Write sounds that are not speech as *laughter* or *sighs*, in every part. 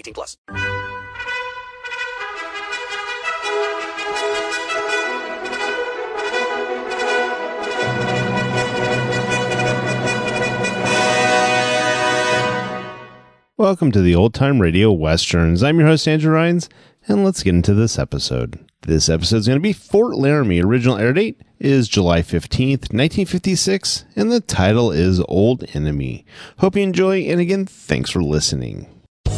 18 plus. Welcome to the Old Time Radio Westerns. I'm your host, Andrew Rhynes, and let's get into this episode. This episode is going to be Fort Laramie. Original air date is July 15th, 1956, and the title is Old Enemy. Hope you enjoy, and again, thanks for listening.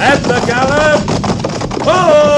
At the gallop! Ho!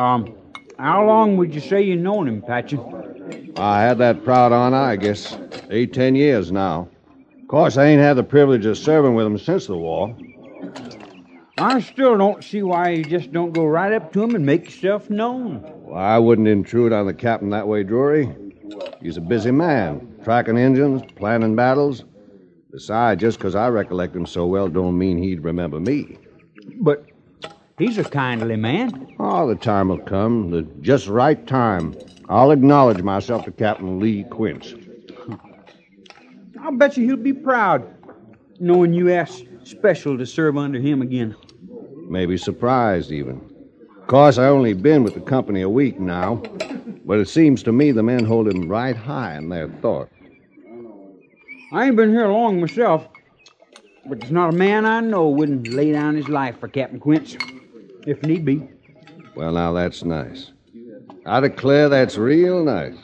Um, how long would you say you've known him, Patchen? I had that proud honor, I guess, eight, ten years now. Of course, I ain't had the privilege of serving with him since the war. I still don't see why you just don't go right up to him and make yourself known. Well, I wouldn't intrude on the captain that way, Drury. He's a busy man, tracking Injuns, planning battles. Besides, just 'cause I recollect him so well don't mean he'd remember me. But he's a kindly man. Oh, the time will come, the just right time. I'll acknowledge myself to Captain Lee Quince. I'll bet you he'll be proud knowing you asked special to serve under him again. Maybe surprised, even. Of course, I only been with the company a week now, but it seems to me the men hold him right high in their thought. I ain't been here long myself, but there's not a man I know wouldn't lay down his life for Captain Quince, if need be. Well, now that's nice. I declare that's real nice.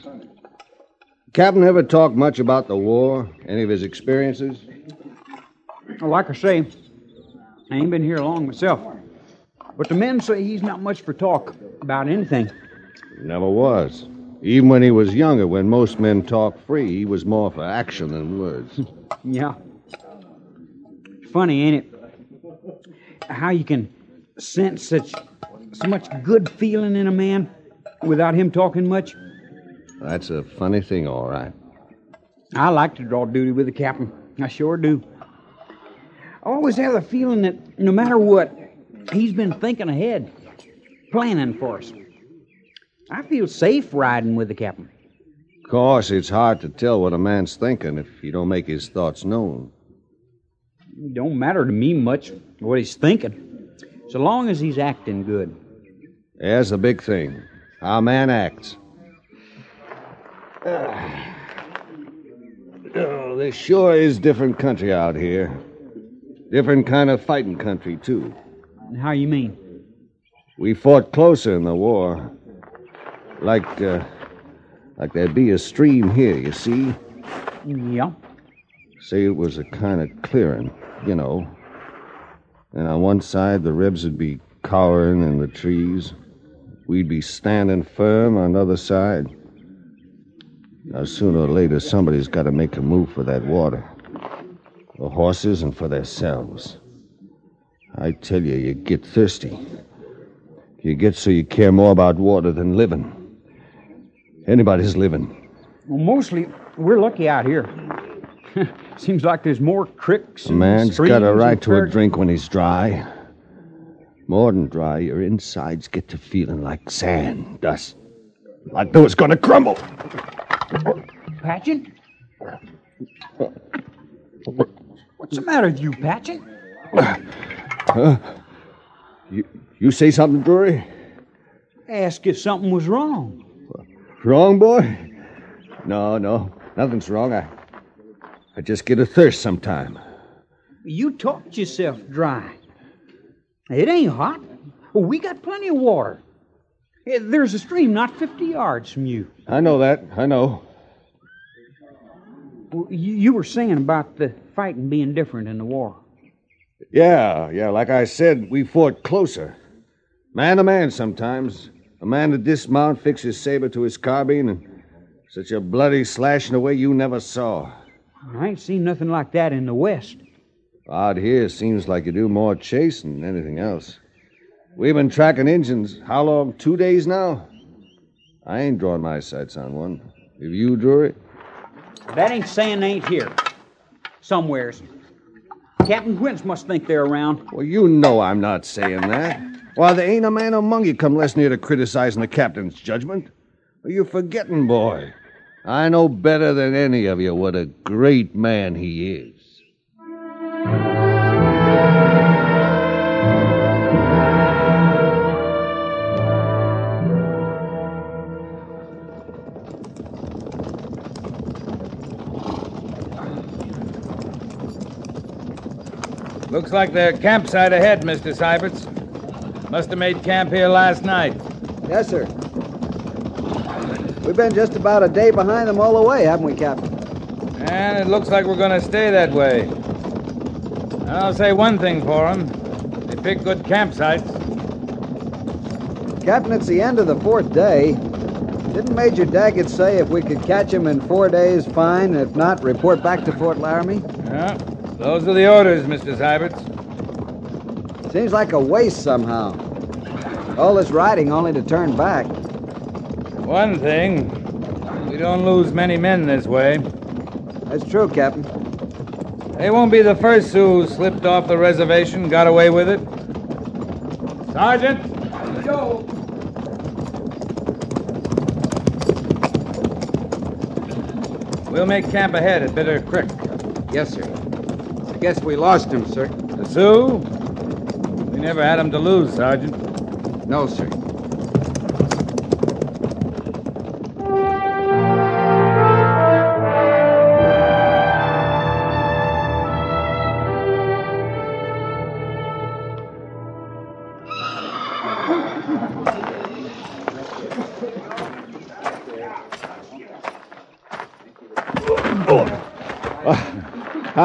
Captain ever talk much about the war? Any of his experiences? Well, like I say, I ain't been here long myself. But the men say he's not much for talk about anything. Never was. Even when he was younger, when most men talk free, he was more for action than words. *laughs* Yeah. Funny, ain't it? How you can sense such so much good feeling in a man without him talking much. That's a funny thing, all right. I like to draw duty with the captain. I sure do. I always have the feeling that no matter what, he's been thinking ahead, planning for us. I feel safe riding with the captain. Of course, it's hard to tell what a man's thinking if you don't make his thoughts known. It don't matter to me much what he's thinking, so long as he's acting good. There's the big thing. How a man acts. *sighs* Oh, this sure is different country out here. Different kind of fighting country, too. How you mean? We fought closer in the war. Like, uh, like there'd be a stream here, you see? Yeah. Say it was a kind of clearing, you know. And on one side, the Rebs would be cowering in the trees. We'd be standing firm on the other side. Now, sooner or later, somebody's got to make a move for that water. The horses and for themselves. I tell you, you get thirsty. You get so you care more about water than living. Anybody's living. Well, mostly we're lucky out here. *laughs* Seems like there's more creeks. A and man's streams got a right to a drink when he's dry. More than dry, your insides get to feeling like sand, dust. Like though it's gonna crumble. Patchen? What's the matter with you, Patchen? Huh? *sighs* You, you say something, Drury? Ask if something was wrong. Wrong, boy? No, no. Nothing's wrong. I, I just get a thirst sometime. You talked yourself dry. It ain't hot. We got plenty of water. There's a stream not 50 yards from you. I know that. I know. You you were saying about the fighting being different in the war. Yeah, yeah. Like I said, we fought closer. Man to man sometimes. A man to dismount, fix his saber to his carbine, and such a bloody slashing away you never saw. I ain't seen nothing like that in the West. Out here, seems like you do more chasing than anything else. We've been tracking Injuns. How long? Two days now? I ain't drawn my sights on one. Have you, Drury? That ain't saying they ain't here. Somewheres. Captain Quince must think they're around. Well, you know I'm not saying that. Why, there ain't a man among you come less near to criticizing the captain's judgment. Are you forgetting, boy? I know better than any of you what a great man he is. Looks like their campsite ahead, Mr. Siberts. Must have made camp here last night. Yes, sir. We've been just about a day behind them all the way, haven't we, Captain? And it looks like we're going to stay that way. I'll say one thing for them. They pick good campsites. Captain, it's the end of the fourth day. Didn't Major Daggett say if we could catch him in four days, fine. If not, report back to Fort Laramie? Yeah, those are the orders, Mr. Siberts. Seems like a waste somehow. All this riding only to turn back. One thing, we don't lose many men this way. That's true, Captain. They won't be the first who slipped off the reservation, got away with it. Sergeant! Joe! We'll make camp ahead at Bitter Creek. Yes, sir. I guess we lost him, sir. The Sioux? We never had him to lose, Sergeant. No, sir.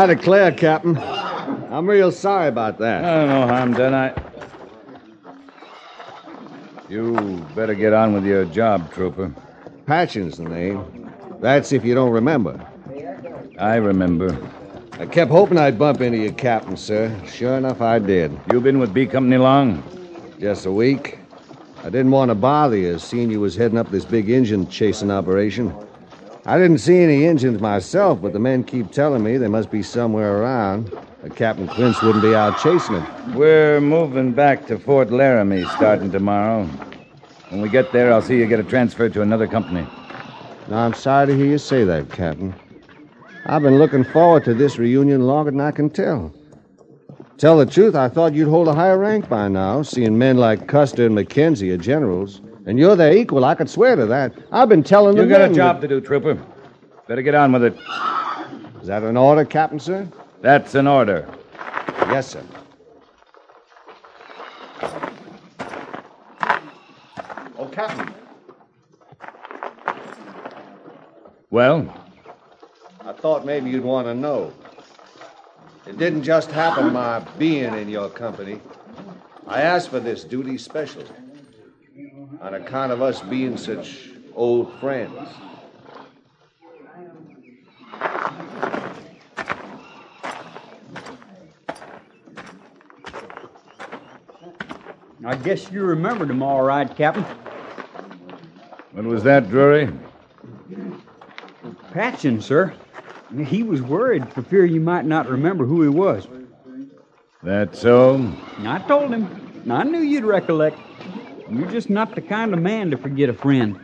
I declare, Captain, I'm real sorry about that. Oh, no harm done. I. You better get on with your job, Trooper. Patchen's the name. That's if you don't remember. I remember. I kept hoping I'd bump into you, Captain, sir. Sure enough, I did. You been with B Company long? Just a week. I didn't want to bother you, seeing you was heading up this big Injun chasing operation. I didn't see any Injuns myself, but the men keep telling me they must be somewhere around. But Captain Quince wouldn't be out chasing them. We're moving back to Fort Laramie starting tomorrow. When we get there, I'll see you get a transfer to another company. Now, I'm sorry to hear you say that, Captain. I've been looking forward to this reunion longer than I can tell. Tell the truth, I thought you'd hold a higher rank by now, seeing men like Custer and McKenzie are generals. And you're their equal, I could swear to that. I've been telling them. You the got a men job to do, Trooper. Better get on with it. Is that an order, Captain, sir? That's an order. Yes, sir. Oh, Captain. Well, I thought maybe you'd want to know. It didn't just happen my being in your company. I asked for this duty special on account of us being such old friends. I guess you remembered him all right, Captain. what was that, Drury? Patchen, sir. He was worried for fear you might not remember who he was. That so? I told him. I knew you'd recollect. You're just not the kind of man to forget a friend.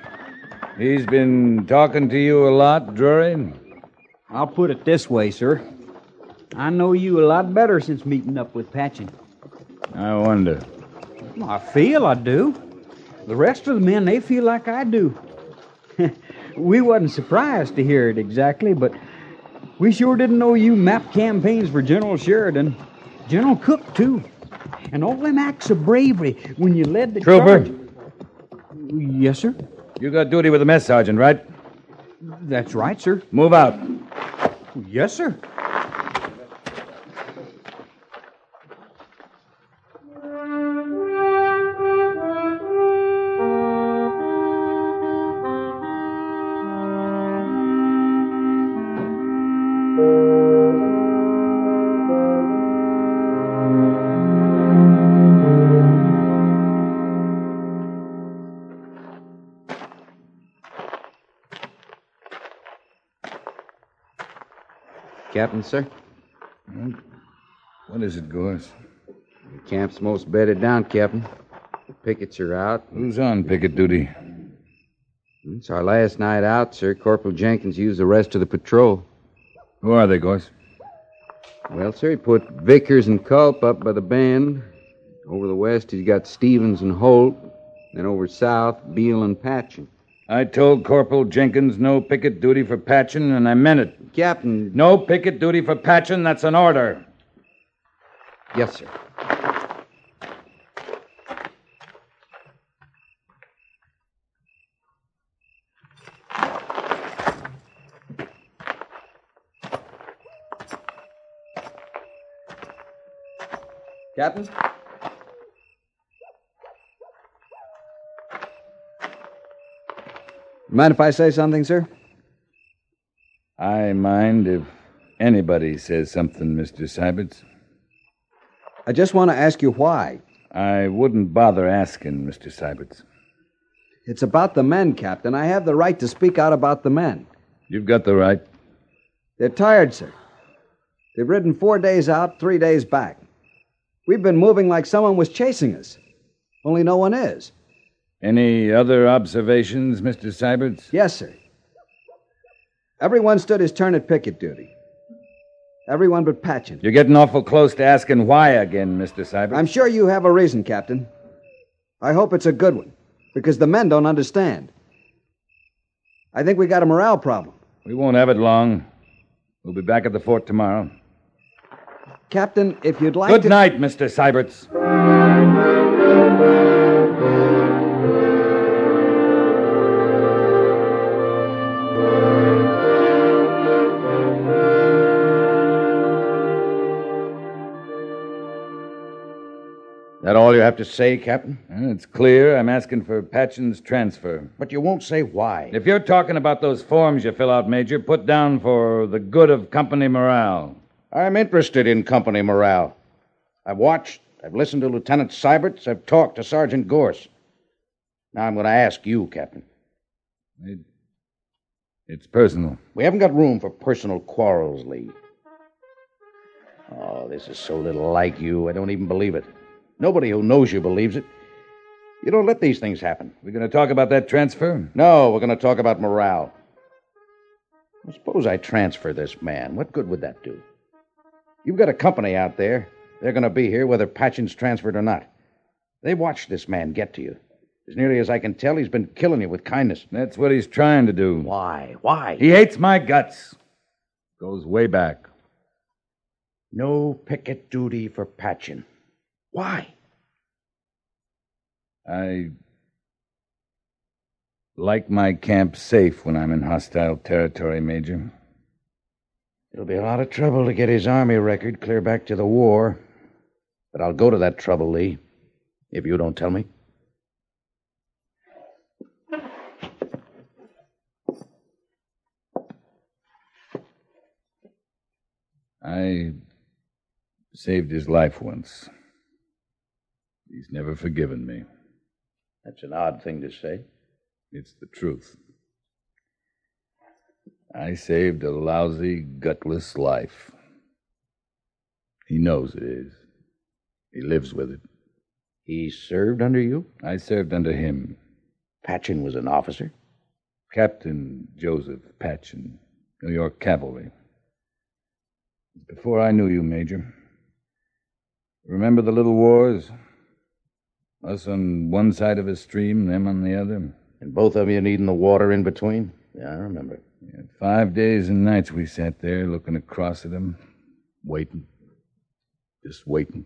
He's been talking to you a lot, Drury? I'll put it this way, sir. I know you a lot better since meeting up with Patchen. I wonder. I feel I do. The rest of the men, they feel like I do. *laughs* we wasn't surprised to hear it exactly, but we sure didn't know you mapped campaigns for General Sheridan. General Cook, too. And all them acts of bravery when you led the Trooper. charge. Yes, sir. You got duty with the mess sergeant, right? That's right, sir. Move out. Yes, sir. Captain, sir. What is it, Goerss? The camp's most bedded down, Captain. The pickets are out. Who's on picket duty? It's our last night out, sir. Corporal Jenkins used the rest of the patrol. Who are they, Goerss? Well, sir, he put Vickers and Culp up by the band. Over the west, he's got Stevens and Holt. Then over south, Beale and Patchen. I told Corporal Jenkins no picket duty for Patchen, and I meant it. Captain. No picket duty for Patchen. That's an order. Yes, sir. Captain? Mind if I say something, sir? Mind if anybody says something, Mr. Siberts. I just want to ask you why. I wouldn't bother asking, Mr. Siberts. It's about the men, Captain. I have the right to speak out about the men. You've got the right. They're tired, sir. They've ridden four days out, three days back. We've been moving like someone was chasing us. Only no one is. Any other observations, Mr. Siberts? Yes, sir. Everyone stood his turn at picket duty. Everyone but Patchen. You're getting awful close to asking why again, Mr. Siberts. I'm sure you have a reason, Captain. I hope it's a good one, because the men don't understand. I think we got a morale problem. We won't have it long. We'll be back at the fort tomorrow. Captain, if you'd like Good to. night, Mr. Siberts. That all you have to say, Captain? It's clear I'm asking for Patchen's transfer. But you won't say why. If you're talking about those forms you fill out, Major, put down for the good of company morale. I'm interested in company morale. I've watched, I've listened to Lieutenant Siberts, I've talked to Sergeant Goerss. Now I'm going to ask you, Captain. It, it's personal. We haven't got room for personal quarrels, Lee. Oh, this is so little like you, I don't even believe it. Nobody who knows you believes it. You don't let these things happen. We're going to talk about that transfer? No, we're going to talk about morale. Well, suppose I transfer this man. What good would that do? You've got a company out there. They're going to be here whether Patchen's transferred or not. They watched this man get to you. As nearly as I can tell, he's been killing you with kindness. That's what he's trying to do. Why? Why? He hates my guts. Goes way back. No picket duty for Patchen. Why? I like my camp safe when I'm in hostile territory, Major. It'll be a lot of trouble to get his army record clear back to the war. But I'll go to that trouble, Lee, if you don't tell me. I saved his life once. He's never forgiven me. That's an odd thing to say. It's the truth. I saved a lousy, gutless life. He knows it is. He lives with it. He served under you? I served under him. Patchen was an officer? Captain Joseph Patchen, New York Cavalry. Before I knew you, Major. Remember the little wars? Us on one side of a stream, them on the other. And both of you needing the water in between? Yeah, I remember. Yeah, five days and nights we sat there looking across at them, waiting. Just waiting.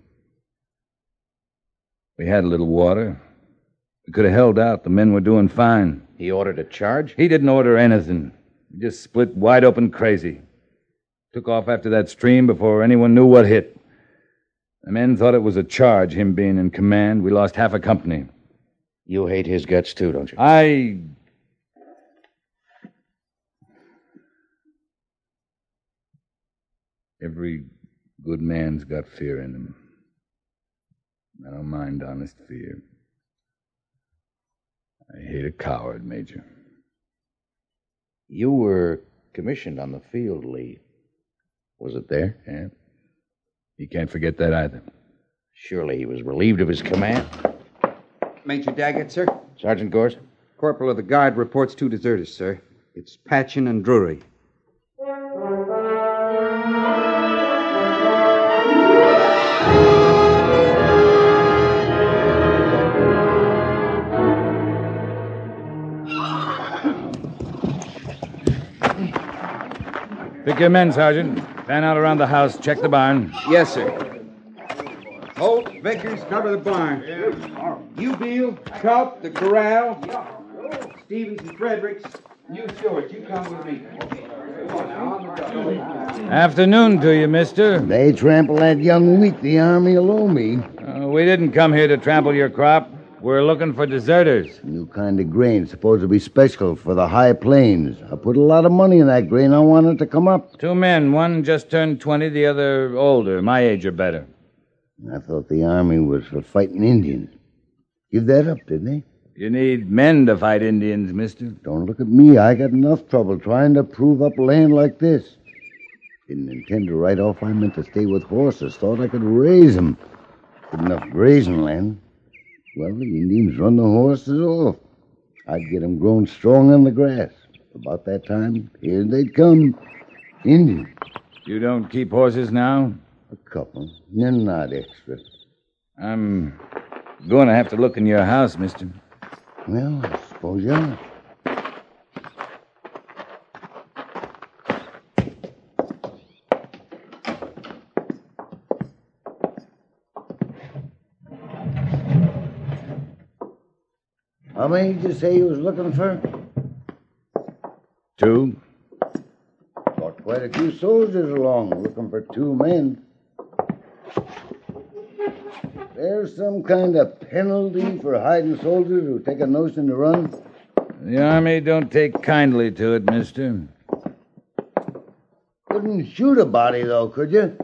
We had a little water. We could have held out. The men were doing fine. He ordered a charge? He didn't order anything. He just split wide open crazy. Took off after that stream before anyone knew what hit. The men thought it was a charge, him being in command. We lost half a company. You hate his guts too, don't you? I. Every good man's got fear in him. I don't mind honest fear. I hate a coward, Major. You were commissioned on the field, Lee. Was it there? Yeah. You can't forget that either. Surely he was relieved of his command. Major Daggett, sir. Sergeant Goerss? Corporal of the Guard reports two deserters, sir. It's Patchen and Drury. Pick your men, Sergeant. Fan out around the house. Check the barn. Yes, sir. Holt, Vickers, cover the barn. You, Beal, Culp, the corral. Stevens and Fredericks. You, Stewart, you come with me. Afternoon to you, mister. They trample that young wheat the army will owe me. Uh, we didn't come here to trample your crop. We're looking for deserters. New kind of grain, supposed to be special for the high plains. I put a lot of money in that grain. I want it to come up. Two men. One just turned 20, the other older, my age or better. I thought the army was for fighting Indians. Give that up, didn't they? You need men to fight Indians, mister. Don't look at me. I got enough trouble trying to prove up land like this. Didn't intend to ride off. I meant to stay with horses. Thought I could raise 'em. Good enough grazing land. Well, the Indians run the horses off. I'd get 'em grown strong on the grass. About that time, here they'd come. Indians. You don't keep horses now? A couple. They're not extra. I'm going to have to look in your house, mister. Well, I suppose you are. Many did you say you was looking for? Two. Brought quite a few soldiers along looking for two men. There's some kind of penalty for hiding soldiers who take a notion to run? The Army don't take kindly to it, mister. Couldn't shoot a body, though, could you?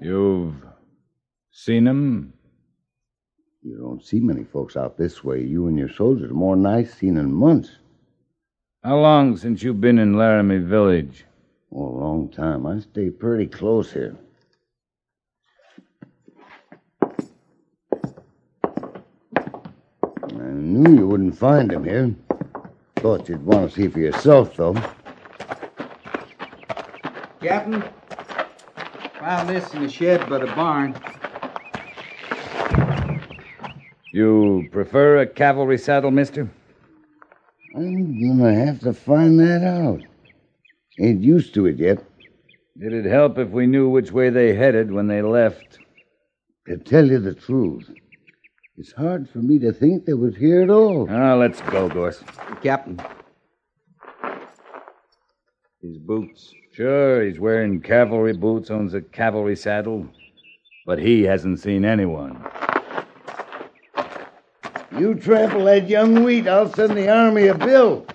You've seen him? You don't see many folks out this way. You and your soldiers more than I've seen in months. How long since you've been in Laramie Village? Oh, a long time. I stay pretty close here. I knew you wouldn't find him here. Thought you'd want to see for yourself, though. Captain, found this in the shed by the barn. You prefer a cavalry saddle, mister? I'm gonna have to find that out. Ain't used to it yet. It'd help if we knew which way they headed when they left. To tell you the truth, it's hard for me to think they was here at all. Ah, let's go, Goerss. Captain. His boots. Sure, he's wearing cavalry boots, owns a cavalry saddle, but he hasn't seen anyone. You trample that young wheat, I'll send the army a bill.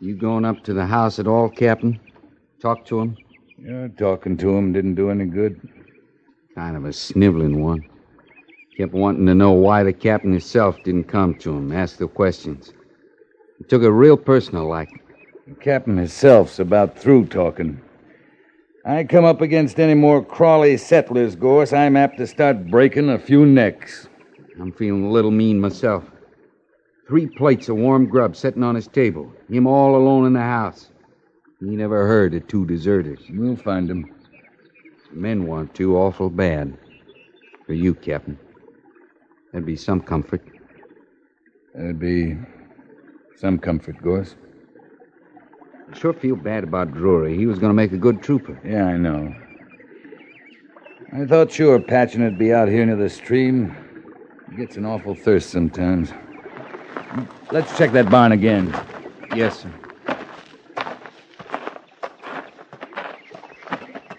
You going up to the house at all, Captain? Talk to him? Yeah, talking to him didn't do any good. Kind of a sniveling one. Kept wanting to know why the captain himself didn't come to him, ask the questions. He took it real personal like. The captain himself's about through talking. I come up against any more crawly settlers, Goerss, I'm apt to start breaking a few necks. I'm feeling a little mean myself. Three plates of warm grub sitting on his table. Him all alone in the house. He never heard of two deserters. We'll find them. Men want to awful bad. For you, Captain. That'd be some comfort. That'd be some comfort, Goerss. I sure feel bad about Drury. He was going to make a good trooper. Yeah, I know. I thought sure Patchen would be out here near the stream. He gets an awful thirst sometimes. Let's check that barn again. Yes, sir.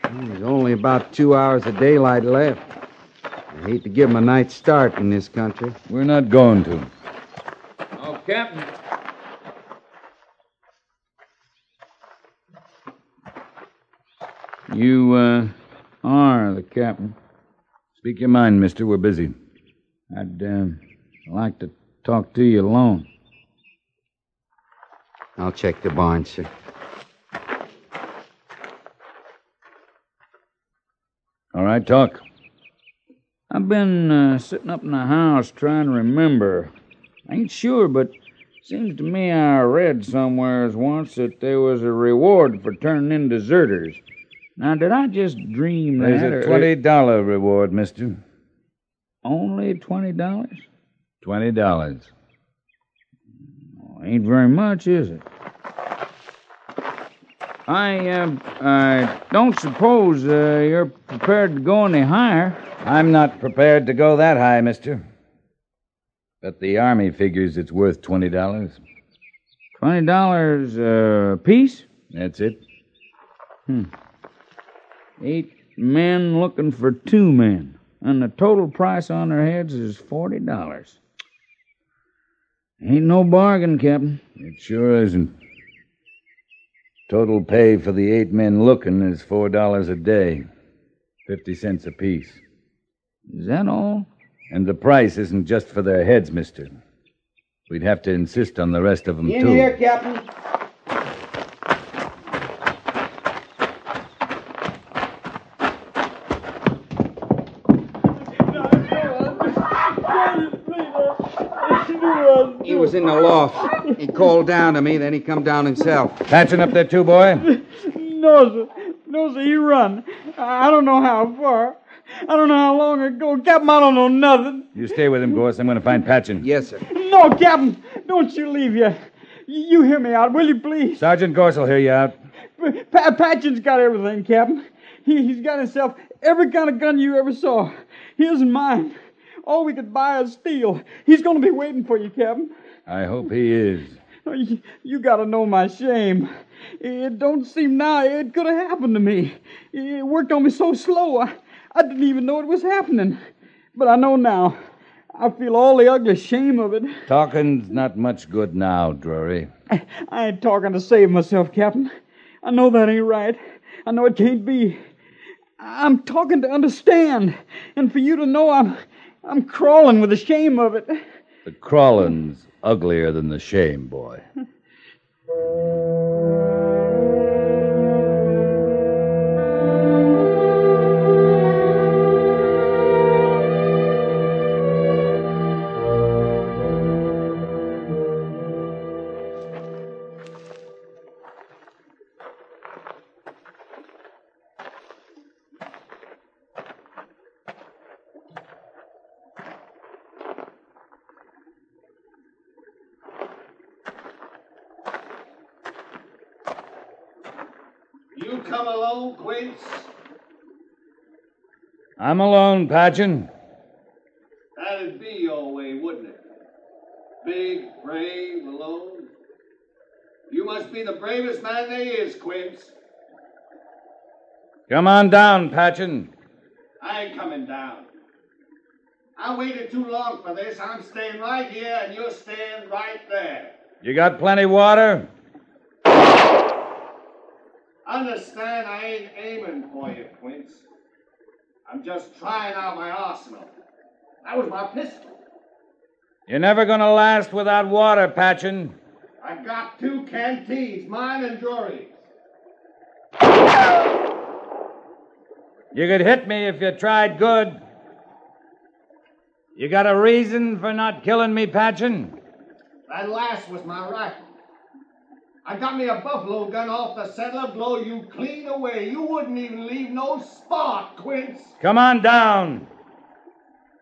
There's only about two hours of daylight left. I hate to give him a night's start in this country. We're not going to. Oh, Captain. You, uh, are the captain. Speak your mind, mister. We're busy. I'd, uh, like to talk to you alone. I'll check the barn, sir. All right, talk. I've been uh, sitting up in the house trying to remember. I ain't sure, but seems to me I read somewheres once that there was a reward for turning in deserters. Now, did I just dream There's that? a twenty dollar reward, mister. Only twenty dollars? Twenty dollars. Ain't very much, is it? I, uh, I don't suppose uh, you're prepared to go any higher. I'm not prepared to go that high, mister. But the Army figures it's worth twenty dollars. Twenty dollars a piece? That's it. Hmm. Eight men looking for two men, and the total price on their heads is forty dollars. Ain't no bargain, Captain. It sure isn't. Total pay for the eight men looking is four dollars a day. Fifty cents apiece. Is that all? And the price isn't just for their heads, mister. We'd have to insist on the rest of them, In too. here, Captain. He was in the loft. He called down to me, then he come down himself. Patchen up there, too, boy? No, sir. No, sir. He run. I I don't know how far. I don't know how long ago. Captain, I don't know nothing. You stay with him, Goerss. I'm going to find Patchen. Yes, sir. No, Captain. Don't you leave yet. You hear me out, will you, please? Sergeant Goerss will hear you out. Pa- Patchen's got everything, Captain. He, he's got himself every kind of gun you ever saw. His and mine. All we could buy is steel. He's going to be waiting for you, Captain. I hope he is. Oh, You, you got to know my shame. It don't seem now it could have happened to me. It worked on me so slow, I, I didn't even know it was happening. But I know now. I feel all the ugly shame of it. Talking's not much good now, Drury. I ain't talking to save myself, Captain. I know that ain't right. I know it can't be. I'm talking to understand, and for you to know I'm I'm crawling with the shame of it. The crawling's uglier than the shame, boy. *laughs* You come alone, Quince? I'm alone, Patchen. That'd be your way, wouldn't it? Big, brave, alone. You must be the bravest man there is, Quince. Come on down, Patchen. I ain't coming down. I waited too long for this. I'm staying right here, and you're staying right there. You got plenty water? Understand, I ain't aiming for you, Quince. I'm just trying out my arsenal. That was my pistol. You're never gonna last without water, Patchen. I've got two canteens, mine and Drury's. You could hit me if you tried good. You got a reason for not killing me, Patchen? That last was my rifle. I got me a buffalo gun off the settler, blow you clean away. You wouldn't even leave no spot, Quince. Come on down.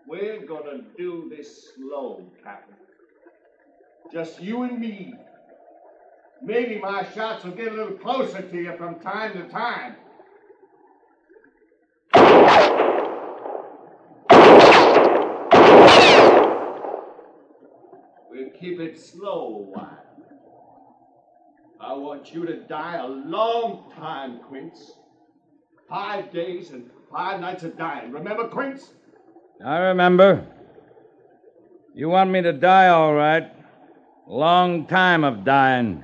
We're gonna do this slow, Captain. Just you and me. Maybe my shots will get a little closer to you from time to time. We'll keep it slow a while. I want you to die a long time, Quince. Five days and five nights of dying. Remember, Quince? I remember. You want me to die, all right. Long time of dying.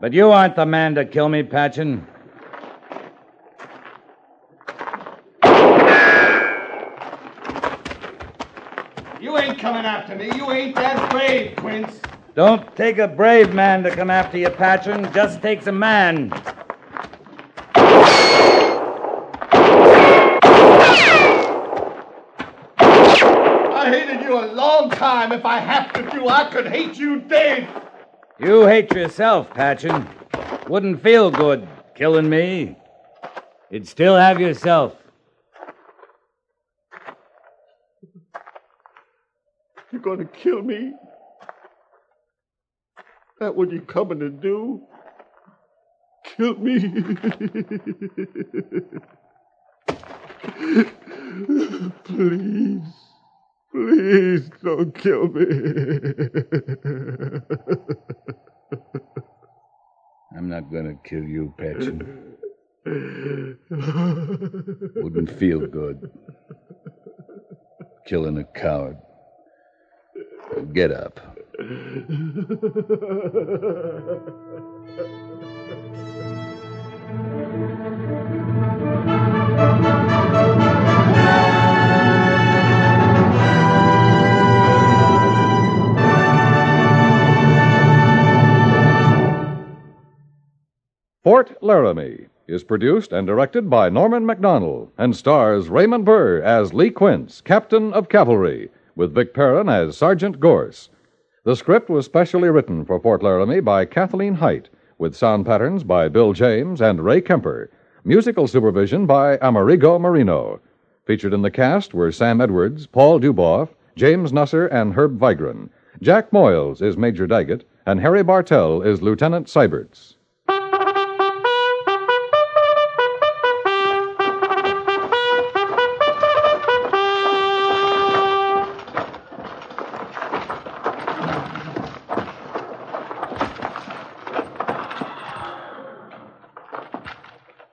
But you aren't the man to kill me, Patchen. You ain't coming after me. You ain't that brave, Quince. Don't take a brave man to come after you, Patchen. Just takes a man. I hated you a long time. If I have to do, I could hate you dead. You hate yourself, Patchen. Wouldn't feel good killing me. You'd still have yourself. You're gonna kill me? That what you coming to do? Kill me? Please. Please don't kill me. I'm not gonna kill you, Patchen. Wouldn't feel good. Killing a coward. Get up. Fort Laramie is produced and directed by Norman Macdonnell and stars Raymond Burr as Lee Quince, Captain of Cavalry, with Vic Perrin as Sergeant Goerss. The script was specially written for Fort Laramie by Kathleen Hite, with sound patterns by Bill James and Ray Kemper. Musical supervision by Amerigo Moreno. Featured in the cast were Sam Edwards, Paul Dubov, James Nusser, and Herb Vigran. Jack Moyles is Major Daggett, and Harry Bartell is Lieutenant Siberts.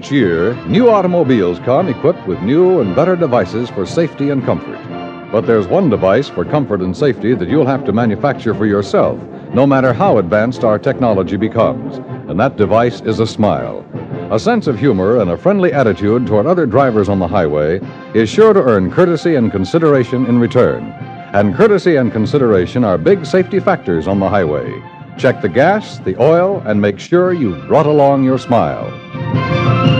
Each year, new automobiles come equipped with new and better devices for safety and comfort. But there's one device for comfort and safety that you'll have to manufacture for yourself, no matter how advanced our technology becomes. And that device is a smile. A sense of humor and a friendly attitude toward other drivers on the highway is sure to earn courtesy and consideration in return. And courtesy and consideration are big safety factors on the highway. Check the gas, the oil, and make sure you've brought along your smile. Thank you.